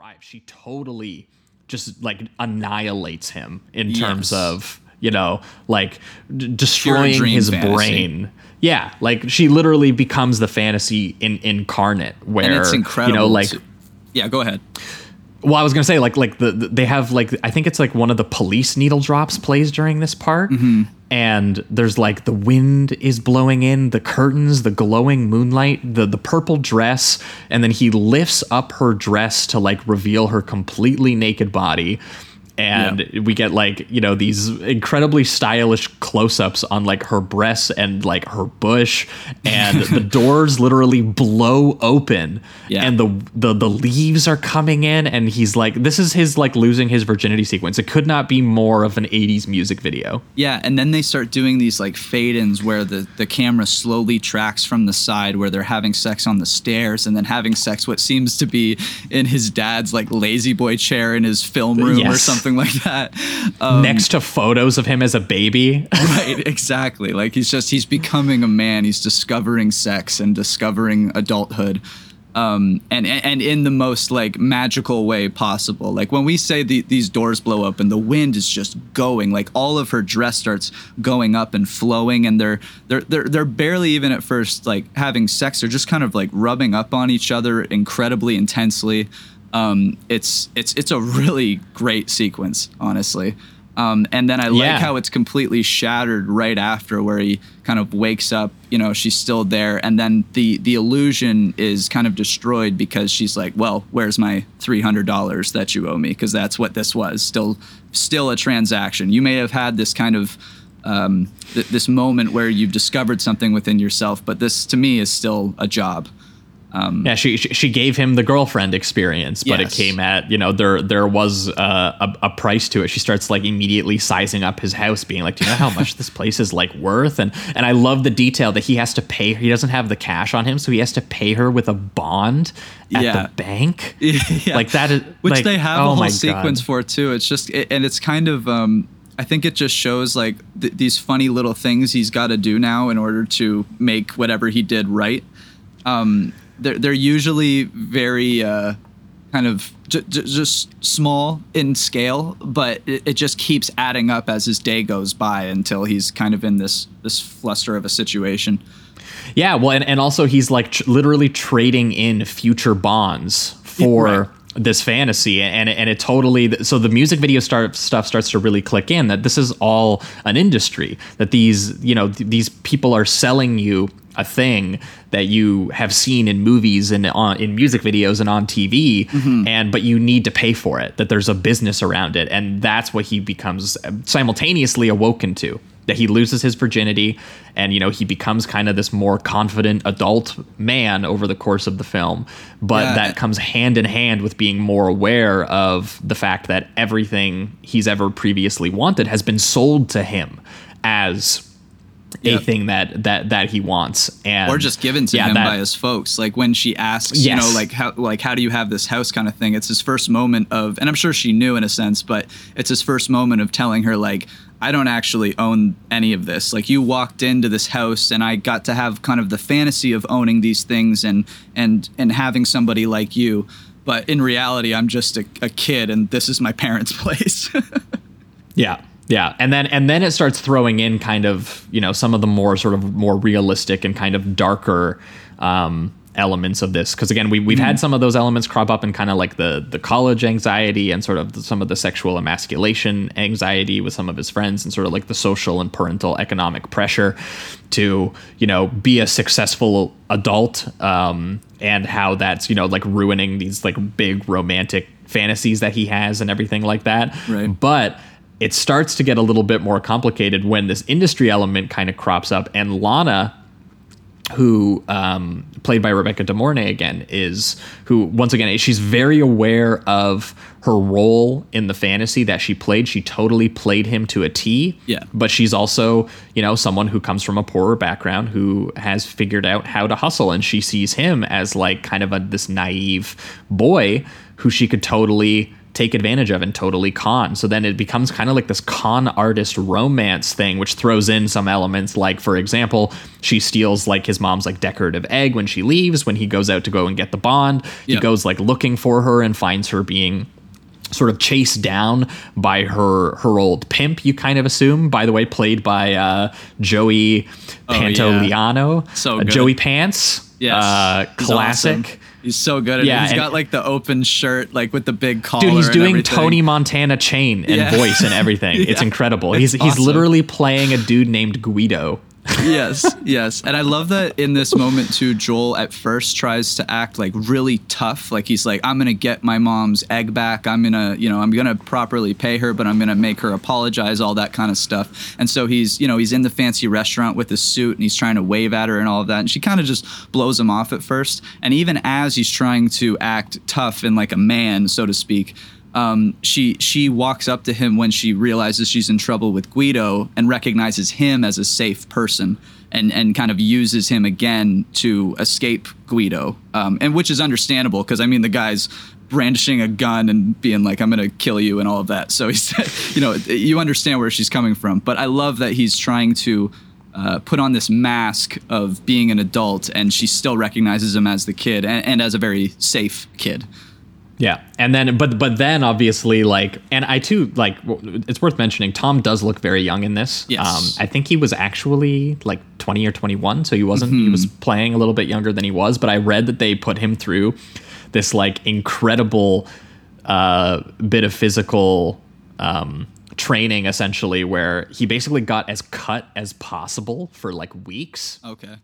arrives, she totally just like annihilates him in Yes. terms of you know like d- destroying his fantasy. brain. Yeah, like she literally becomes the fantasy in incarnate, where and it's incredible. You know, like to- yeah, go ahead. Well, I was gonna say like like the, the- they have like I think it's like one of the police needle drops plays during this part, Mm-hmm. and there's like the wind is blowing in, the curtains, the glowing moonlight, the the purple dress, and then he lifts up her dress to like reveal her completely naked body. And we get like you know these incredibly stylish close-ups on like her breasts and like her bush, and the doors literally blow open, Yeah. and the the the leaves are coming in and he's like this is his like losing his virginity sequence it could not be more of an 80s music video Yeah, and then they start doing these like fade-ins where the the camera slowly tracks from the side where they're having sex on the stairs and then having sex what seems to be in his dad's like La-Z-Boy chair in his film room or Yes. Something like that. Um, next to photos of him as a baby right, exactly. Like he's just he's becoming a man. He's discovering sex and discovering adulthood. Um, and and in the most like magical way possible. Like when we say the, these doors blow open, the wind is just going. Like all of her dress starts going up and flowing, and they're they're they're they're barely even at first like having sex. They're just kind of like rubbing up on each other incredibly intensely. Um, it's it's it's a really great sequence, honestly. Um, and then I like Yeah. how it's completely shattered right after where he kind of wakes up you know she's still there. And then the the illusion is kind of destroyed because she's like well where's my $300 that you owe me? Because that's what this was. Still still a transaction. You may have had this kind of um, th- this moment where you've discovered something within yourself but this to me is still a job yeah she she gave him the girlfriend experience but Yes. it came at you know there there was uh, a, a price to it she starts like immediately sizing up his house being like do you know how much this place is like worth and and i love the detail that he has to pay he doesn't have the cash on him so he has to pay her with a bond at Yeah. the bank Yeah. like that is which like, they have oh a whole sequence God. for too. It's just it, and it's kind of um, I think it just shows like th- these funny little things he's got to do now in order to make whatever he did right. Um, they're they're usually very uh, kind of j- j- just small in scale, but it, it just keeps adding up as his day goes by until he's kind of in this this fluster of a situation. Yeah, well, and, and also he's like tr- literally trading in future bonds for Right. This fantasy, and and it totally. So the music video start stuff starts to really click in that this is all an industry. That these you know th- these people are selling you a thing that you have seen in movies and on in music videos and on TV mm-hmm. and but you need to pay for it that there's a business around it and that's what he becomes uh, simultaneously awoken to that he loses his virginity and you know he becomes kind of this more confident adult man over the course of the film but Yeah. that comes hand in hand with being more aware of the fact that everything he's ever previously wanted has been sold to him as a Yep. thing that that that he wants. And or just given to yeah, him that- by his folks. Like when she asks you know like how like how do you have this house kind of thing it's his first moment of and i'm sure she knew in a sense but it's his first moment of telling her like i don't actually own any of this. Like you walked into this house and i got to have kind of the fantasy of owning these things and and and having somebody like you. But in reality i'm just a, a kid and this is my parents place. Yeah. Yeah. And then and then it starts throwing in kind of, you know, some of the more sort of more realistic and kind of darker um elements of this because again we, we've had some of those elements crop up in kind of like the the college anxiety and sort of the, some of the sexual emasculation anxiety with some of his friends and sort of like the social and parental economic pressure to you know be a successful adult um and how that's you know like ruining these like big romantic fantasies that he has and everything like that Right. but it starts to get a little bit more complicated when this industry element kind of crops up. And lana who um, played by rebecca de mornay again is who once again she's very aware of her role in the fantasy that she played. She totally played him to a t. Yeah. but she's also you know someone who comes from a poorer background who has figured out how to hustle. And she sees him as like kind of a this naive boy who she could totally take advantage of and totally con. So then it becomes kind of like this con artist romance thing, which throws in some elements like, for example, she steals like his mom's like decorative egg when she leaves, when he goes out to go and get the bond. He goes like looking for her and finds her being sort of chased down by her her old pimp you kind of assume by the way played by uh, joey pantoliano So Uh, joey pants Yes. uh, classic awesome. He's so good at Yeah, it. He's got like the open shirt, like with the big collar. Dude, he's doing. Tony Montana chain and Yeah. voice and everything. It's incredible. It's He's he's literally playing a dude named Guido. Yes, yes. And I love that in this moment too, Joel at first tries to act like really tough. Like he's like, I'm gonna get my mom's egg back. I'm gonna, you know, I'm gonna properly pay her, but I'm gonna make her apologize, all that kind of stuff. And so he's, you know, he's in the fancy restaurant with his suit and he's trying to wave at her and all of that. And she kind of just blows him off at first. And even as he's trying to act tough and like a man, so to speak, um, she she walks up to him when she realizes she's in trouble with Guido and recognizes him as a safe person and and kind of uses him again to escape Guido, um, and which is understandable because I mean the guy's brandishing a gun and being like I'm gonna kill you and all of that. So he's you know you understand where she's coming from, but I love that he's trying to. Uh, put on this mask of being an adult, and she still recognizes him as the kid and, and as a very safe kid. Yeah, and then but but then obviously like, and I too like. It's worth mentioning. Tom does look very young in this. Um, Yes. I think he was actually like twenty or twenty one, so he wasn't. He was playing a little bit younger than he was. But I read that they put him through this like incredible uh, bit of physical um, training, essentially, where he basically got as cut as possible for like weeks Okay.